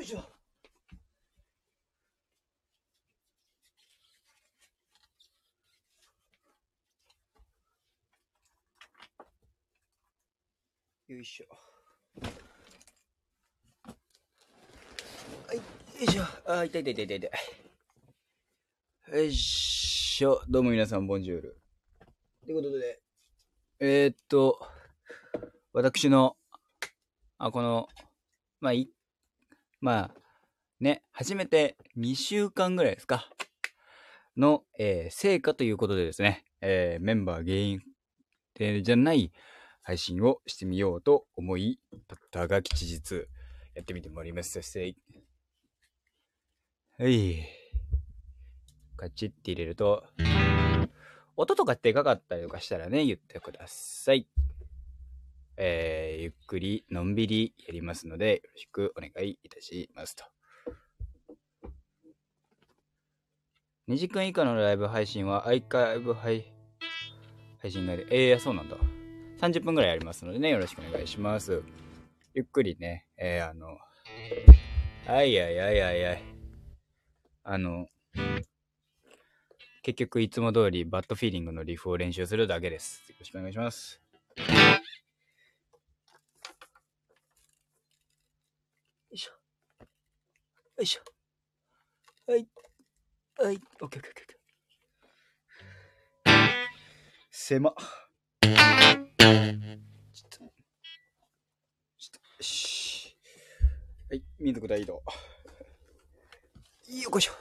よいしょ。よいしょ。はい、よいしょ。あ、痛い痛い痛い痛い痛い。よいしょ。どうも皆さん、ボンジュール。ということで、えー、っと、私の、あ、この、まあ、い、まあ、ね、初めて2週間ぐらいですか。の、えー成果ということでですね、えーメンバー原因でじゃない配信をしてみようと思い、だったが吉日、やってみてもらいます。せい。はい。カチッて入れると、音とかでかかったりとかしたらね、言ってください。えーゆっくり、のんびりやりますので、よろしくお願いいたしますと。2時間以下のライブ配信はアーカイブ配配信内で、えー、そうなんだ。30分ぐらいありますのでね、よろしくお願いします。ゆっくりね、えー、あの、はいはいはいはいはい。あの、結局いつも通りバッドフィーリングのリフを練習するだけです。よろしくお願いします。いしょ。はい。はい。オッケーオッケーオッケー。狭。ちょっと。ちょっと。よし。はい。民族大移動。よいしょ。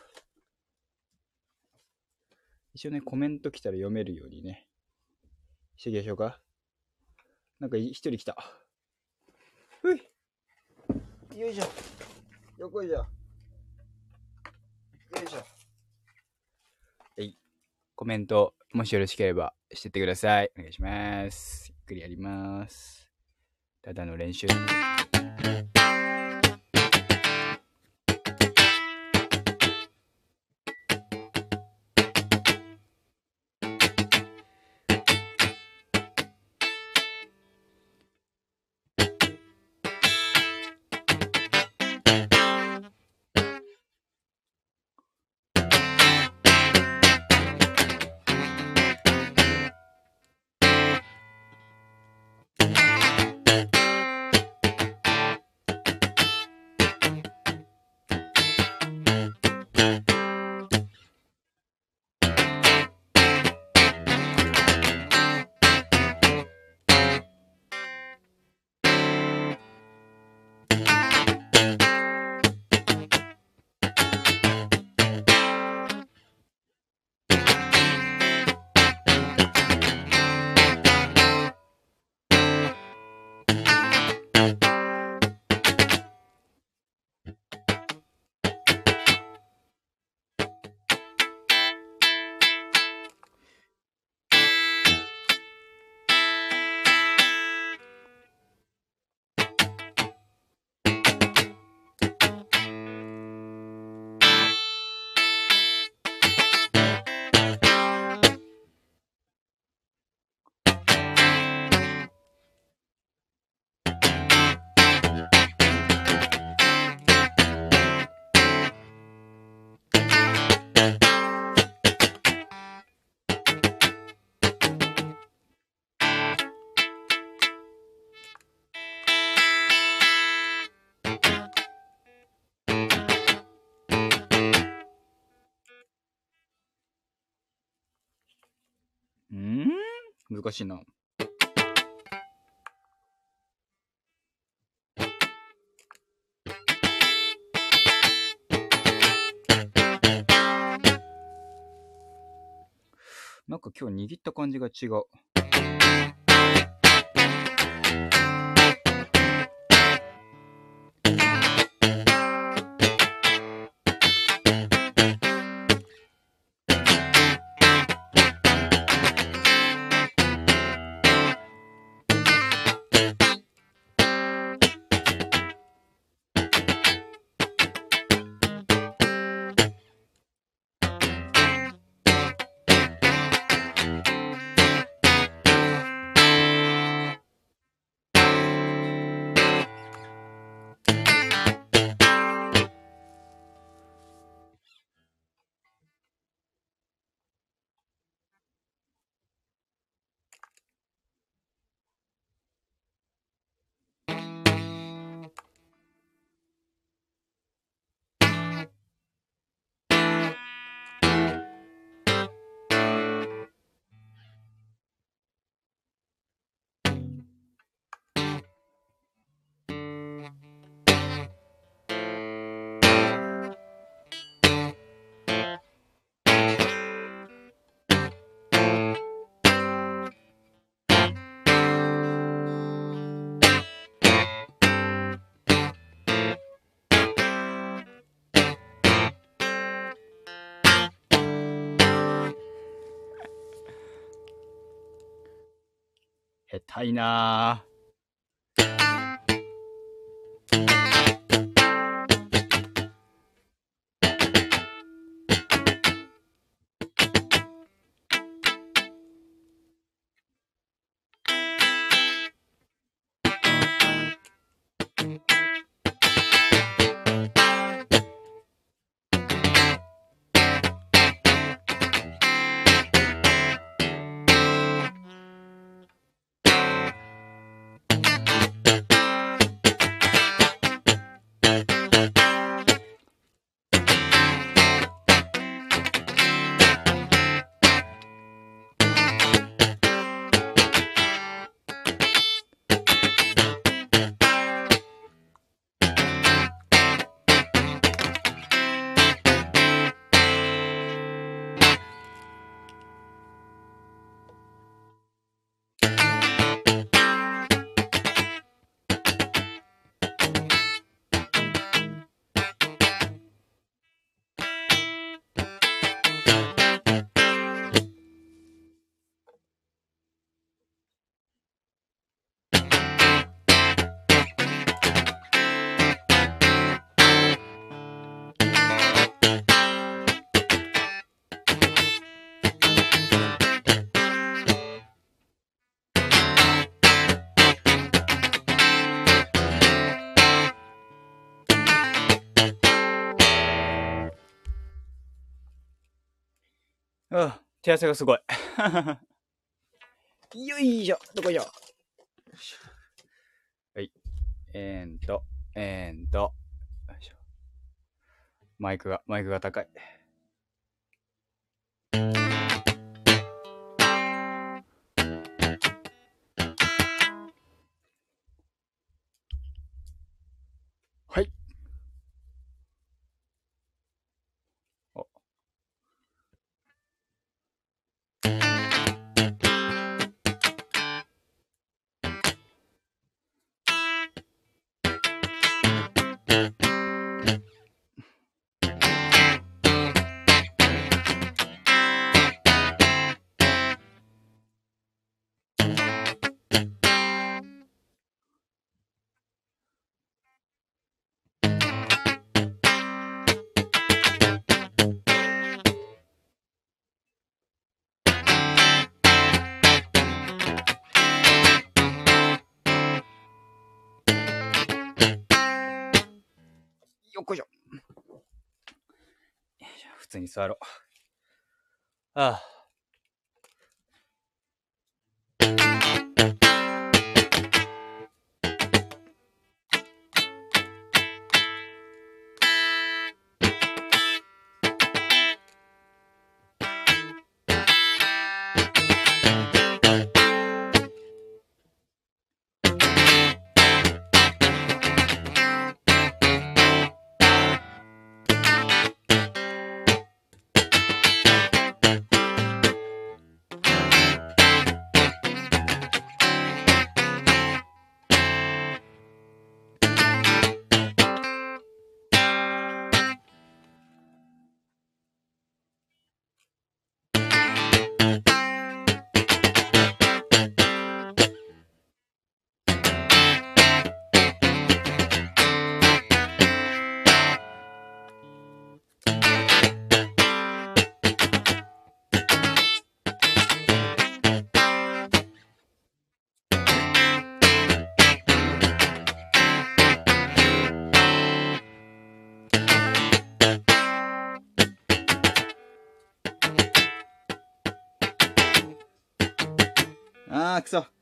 一応ね、コメント来たら読めるようにね、していきましょうか。なんか一人来た。ふい。よいしょ。よこいしょ。よいしょ。はい。コメント、もしよろしければしてってください。お願いします。ゆっくりやります。ただの練習。難しいな。なんか今日握った感じが違う。たいなうん、手汗がすごい。よいしょ、どこいしょ。はい。えーんと、えーんと。マイクが、マイクが高い。はい。よこいしょ。よいしょ普通に座ろう。ああ。あー、くそ。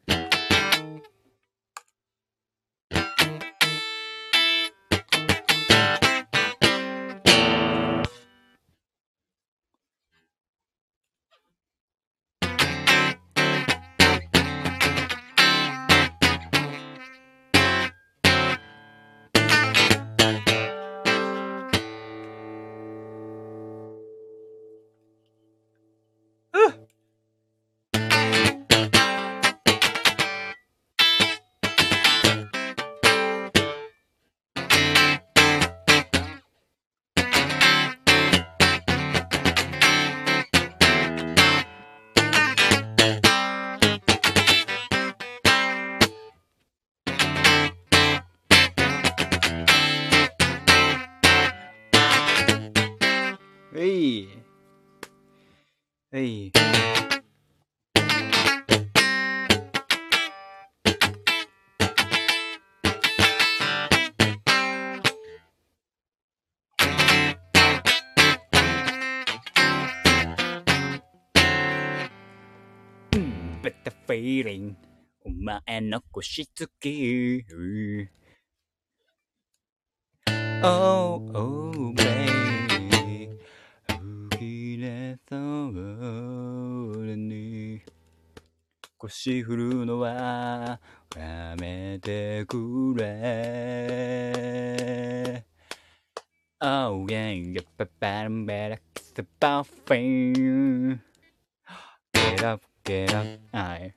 Better feeling お前の腰つき Oh, oh, baby 吹き出そうに腰振るのはやめてくれ Oh yeah, yeah, but better, better, kiss the buffing. Get up, 哎。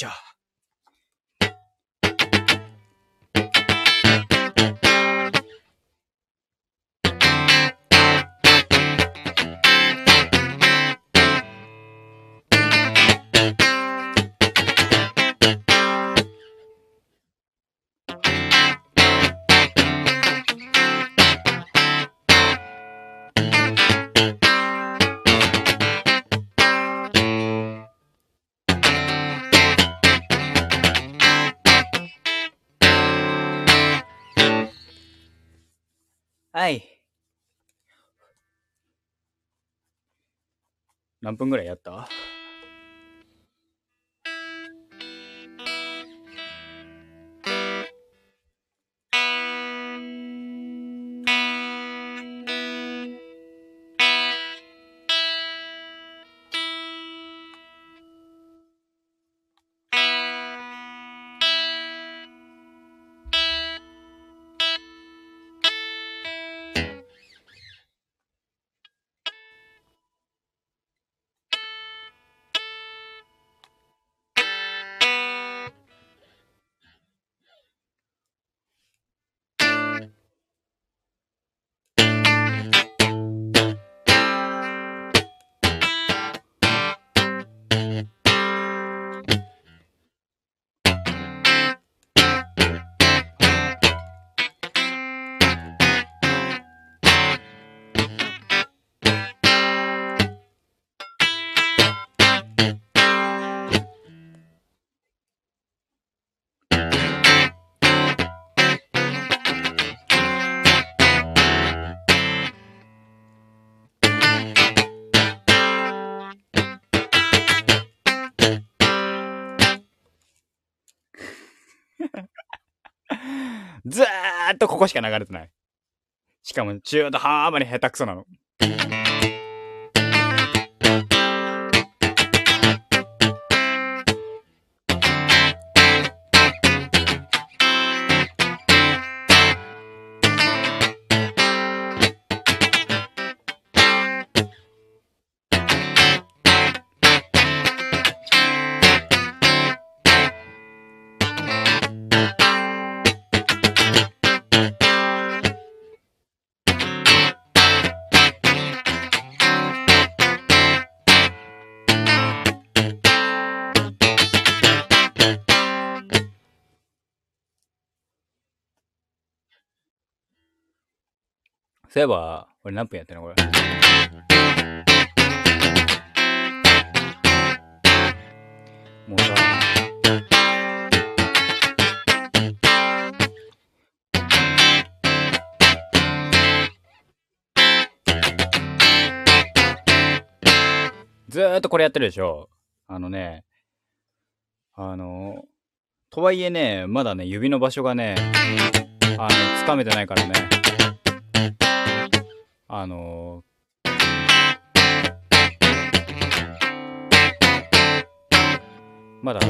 よい何分ぐらいやった？しか流れてない。しかも中途半端に下手くそなの。そういえば、これ何分やってるのこれ。もうさ。ずーっとこれやってるでしょ。あのね、あの、とはいえね、まだね、指の場所がね、あの、つかめてないからね。あの、まだ、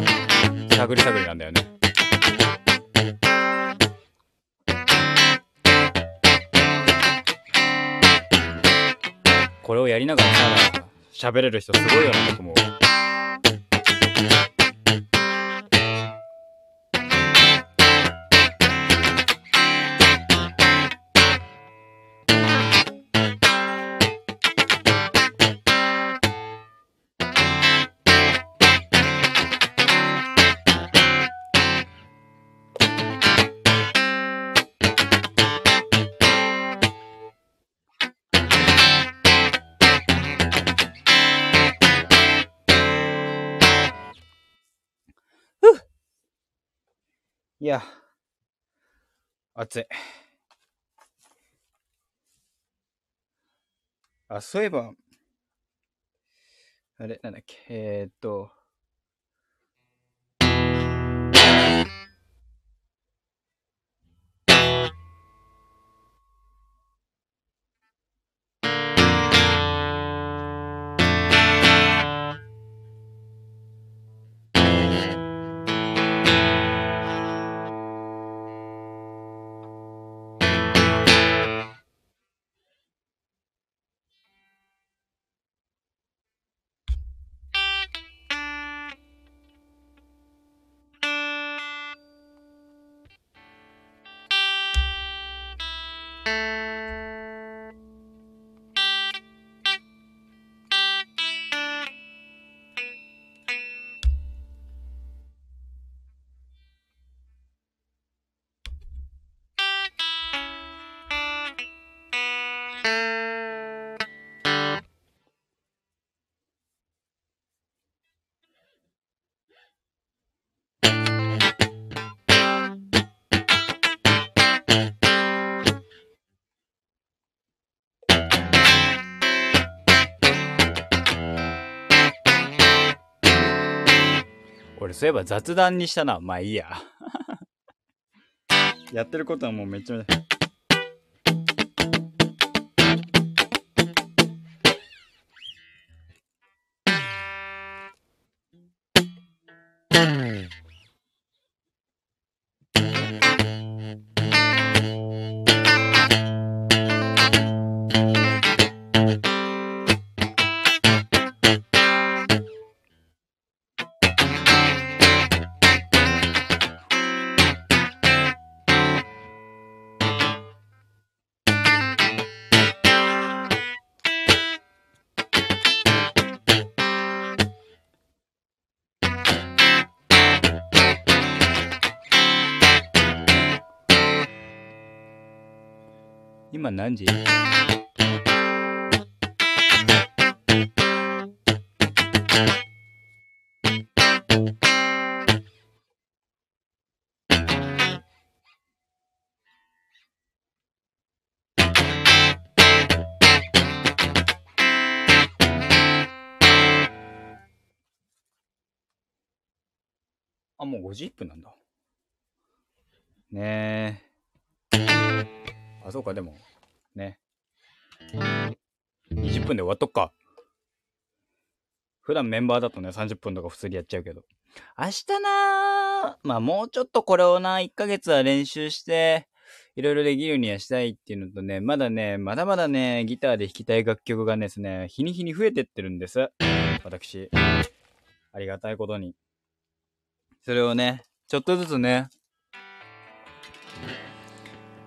探り探りなんだよね。これをやりながらさ、喋れる人すごいよな、僕も。いや、暑い。あ、そういえば、あれ、なんだっけ、えー、っと、俺そういえば雑談にしたな。まあいいや。やってることはもうめっちゃ、今何時？あ、もう5時1分なんだ。ねえ。あ、そうか、でも、ね。20分で終わっとくか。普段メンバーだとね、30分とか普通にやっちゃうけど。明日なまあもうちょっとこれをな、1ヶ月は練習して、いろいろできるようにはしたいっていうのとね、まだね、まだまだね、ギターで弾きたい楽曲がですね、日に日に増えてってるんです。私。ありがたいことに。それをね、ちょっとずつね、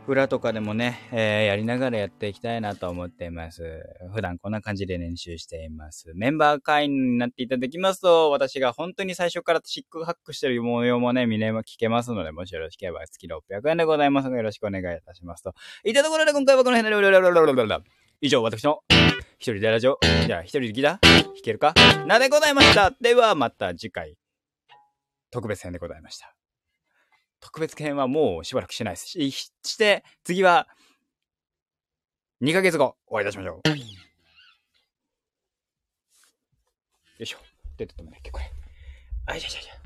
裏とかでもね、えーやりながらやっていきたいなと思っています。普段こんな感じで練習しています。メンバー会員になっていただきますと、私が本当に最初からシックハックしてる模様もね、見れま聞けますので、もしよろしければ月600円でございますので、よろしくお願いいたしますと。いったところで今回はこの辺で、以上、私の一人でラジオ、じゃあ一人でギター？弾けるか？なでございました。ではまた次回。特別編でございました。特別編はもうしばらくしないですし、して、次は、2ヶ月後、お会いいたしましょう。よいしょ。出てたもんね、これ。あいしょいしょいしょ。